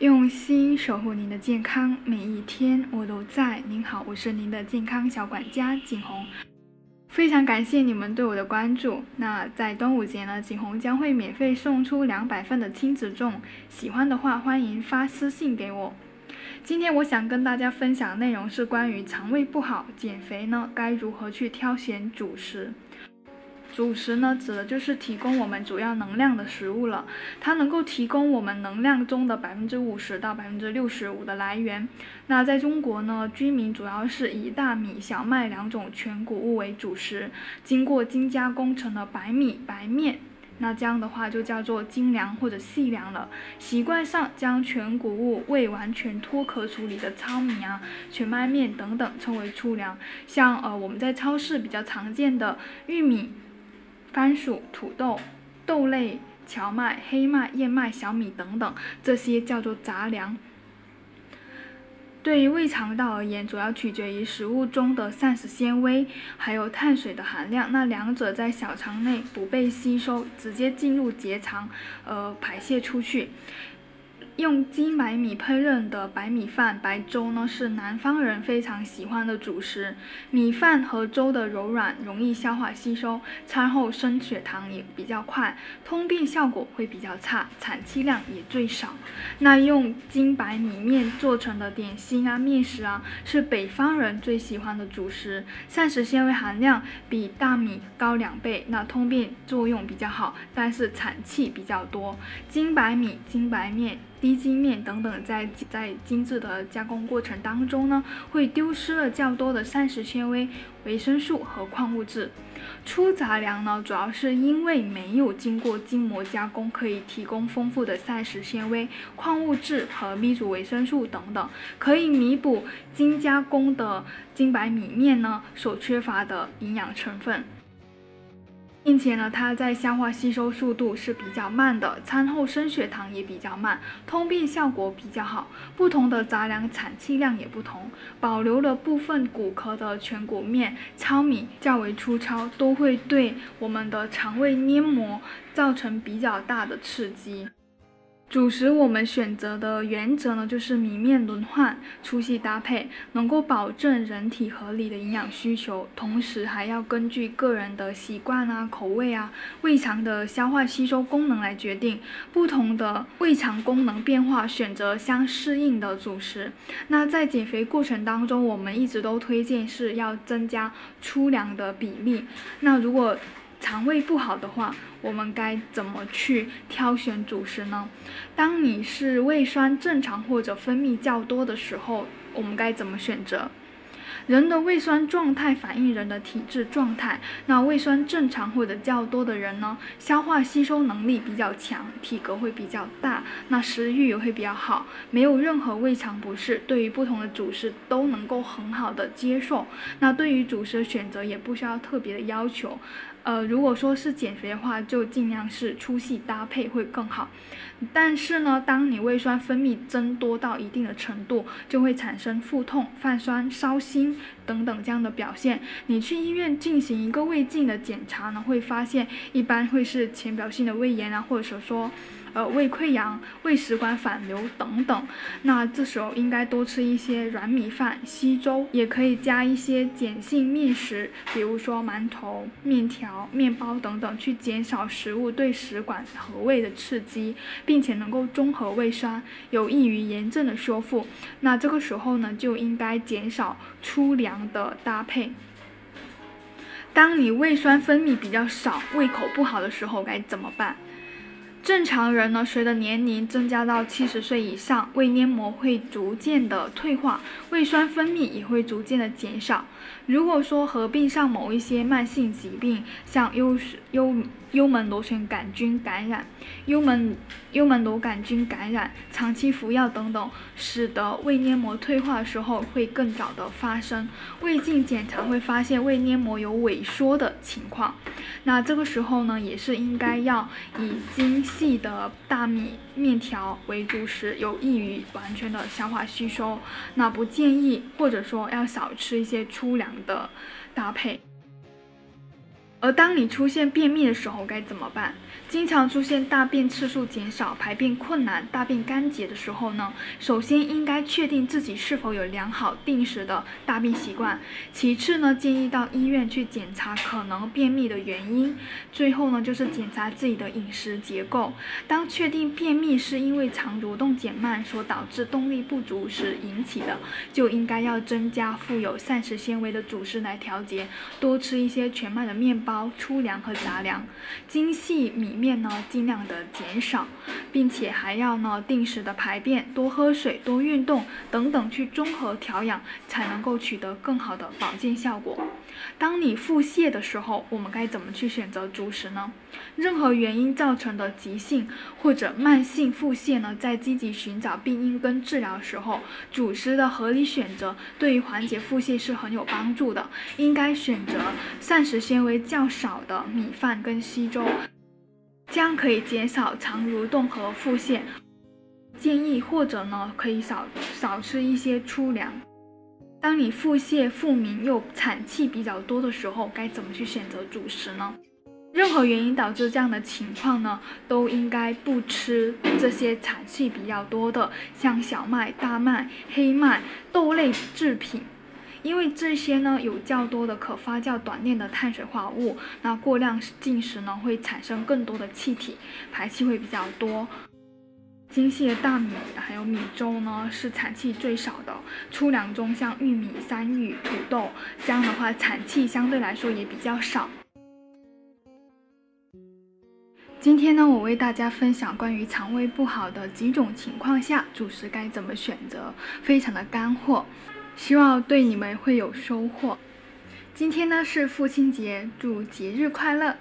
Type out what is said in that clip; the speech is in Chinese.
用心守护您的健康，每一天我都在。您好，我是您的健康小管家景红，非常感谢你们对我的关注。那在端午节呢，景红将会免费送出两百份的亲子粽，喜欢的话欢迎发私信给我。今天我想跟大家分享的内容是关于肠胃不好减肥呢，该如何去挑选主食。主食呢，指的就是提供我们主要能量的食物了。它能够提供我们能量中的百分之五十到百分之六十五的来源。那在中国呢，居民主要是以大米、小麦两种全谷物为主食，经过精加工成了白米、白面。那这样的话就叫做精粮或者细粮了。习惯上将全谷物未完全脱壳处理的糙米啊、全麦面等等称为粗粮。像呃我们在超市比较常见的玉米。番薯、土豆、豆类、荞麦、黑麦、燕麦、小米等等，这些叫做杂粮。对于胃肠道而言，主要取决于食物中的膳食纤维还有碳水的含量。那两者在小肠内不被吸收，直接进入结肠，呃，排泄出去。用精白米烹饪的白米饭、白粥呢，是南方人非常喜欢的主食。米饭和粥的柔软，容易消化吸收，餐后升血糖也比较快，通便效果会比较差，产气量也最少。那用精白米面做成的点心啊、面食啊，是北方人最喜欢的主食，膳食纤维含量比大米高两倍，那通便作用比较好，但是产气比较多。精白米、精白面。低筋面等等，在在精致的加工过程当中呢，会丢失了较多的膳食纤维、维生素和矿物质。粗杂粮呢，主要是因为没有经过筋膜加工，可以提供丰富的膳食纤维、矿物质和 B 族维生素等等，可以弥补精加工的精白米面呢所缺乏的营养成分。并且呢，它在消化吸收速度是比较慢的，餐后升血糖也比较慢，通便效果比较好。不同的杂粮产气量也不同，保留了部分骨壳的全谷面、糙米较为粗糙，都会对我们的肠胃黏膜造成比较大的刺激。主食我们选择的原则呢，就是米面轮换、粗细搭配，能够保证人体合理的营养需求，同时还要根据个人的习惯啊、口味啊、胃肠的消化吸收功能来决定不同的胃肠功能变化，选择相适应的主食。那在减肥过程当中，我们一直都推荐是要增加粗粮的比例。那如果肠胃不好的话，我们该怎么去挑选主食呢？当你是胃酸正常或者分泌较多的时候，我们该怎么选择？人的胃酸状态反映人的体质状态。那胃酸正常或者较多的人呢，消化吸收能力比较强，体格会比较大，那食欲也会比较好，没有任何胃肠不适，对于不同的主食都能够很好的接受。那对于主食的选择也不需要特别的要求。呃，如果说是减肥的话，就尽量是粗细搭配会更好。但是呢，当你胃酸分泌增多到一定的程度，就会产生腹痛、泛酸、烧心等等这样的表现。你去医院进行一个胃镜的检查呢，会发现一般会是浅表性的胃炎啊，或者说。呃，胃溃疡、胃食管反流等等，那这时候应该多吃一些软米饭、稀粥，也可以加一些碱性面食，比如说馒头、面条、面包等等，去减少食物对食管和胃的刺激，并且能够中和胃酸，有益于炎症的修复。那这个时候呢，就应该减少粗粮的搭配。当你胃酸分泌比较少、胃口不好的时候，该怎么办？正常人呢，随着年龄增加到七十岁以上，胃黏膜会逐渐的退化，胃酸分泌也会逐渐的减少。如果说合并上某一些慢性疾病，像幽幽幽门螺旋杆菌感染、幽门幽门螺杆菌感染、长期服药等等，使得胃黏膜退化的时候会更早的发生。胃镜检查会发现胃黏膜有萎缩的情况，那这个时候呢，也是应该要以经细的大米面条为主食，有益于完全的消化吸收。那不建议或者说要少吃一些粗粮。的搭配。而当你出现便秘的时候该怎么办？经常出现大便次数减少、排便困难、大便干结的时候呢？首先应该确定自己是否有良好定时的大便习惯。其次呢，建议到医院去检查可能便秘的原因。最后呢，就是检查自己的饮食结构。当确定便秘是因为肠蠕动减慢所导致动力不足时引起的，就应该要增加富有膳食纤维的主食来调节，多吃一些全麦的面包、粗粮和杂粮，精细米。面呢，尽量的减少，并且还要呢定时的排便，多喝水，多运动等等，去综合调养，才能够取得更好的保健效果。当你腹泻的时候，我们该怎么去选择主食呢？任何原因造成的急性或者慢性腹泻呢，在积极寻找病因跟治疗时候，主食的合理选择对于缓解腹泻是很有帮助的。应该选择膳食纤维较少的米饭跟稀粥。将可以减少肠蠕动和腹泻，建议或者呢可以少少吃一些粗粮。当你腹泻、腹鸣又产气比较多的时候，该怎么去选择主食呢？任何原因导致这样的情况呢，都应该不吃这些产气比较多的，像小麦、大麦、黑麦、豆类制品。因为这些呢有较多的可发酵短链的碳水化合物，那过量进食呢会产生更多的气体，排气会比较多。精细的大米还有米粥呢是产气最少的，粗粮中像玉米、山芋、土豆这样的话产气相对来说也比较少。今天呢我为大家分享关于肠胃不好的几种情况下主食该怎么选择，非常的干货。希望对你们会有收获。今天呢是父亲节，祝节日快乐！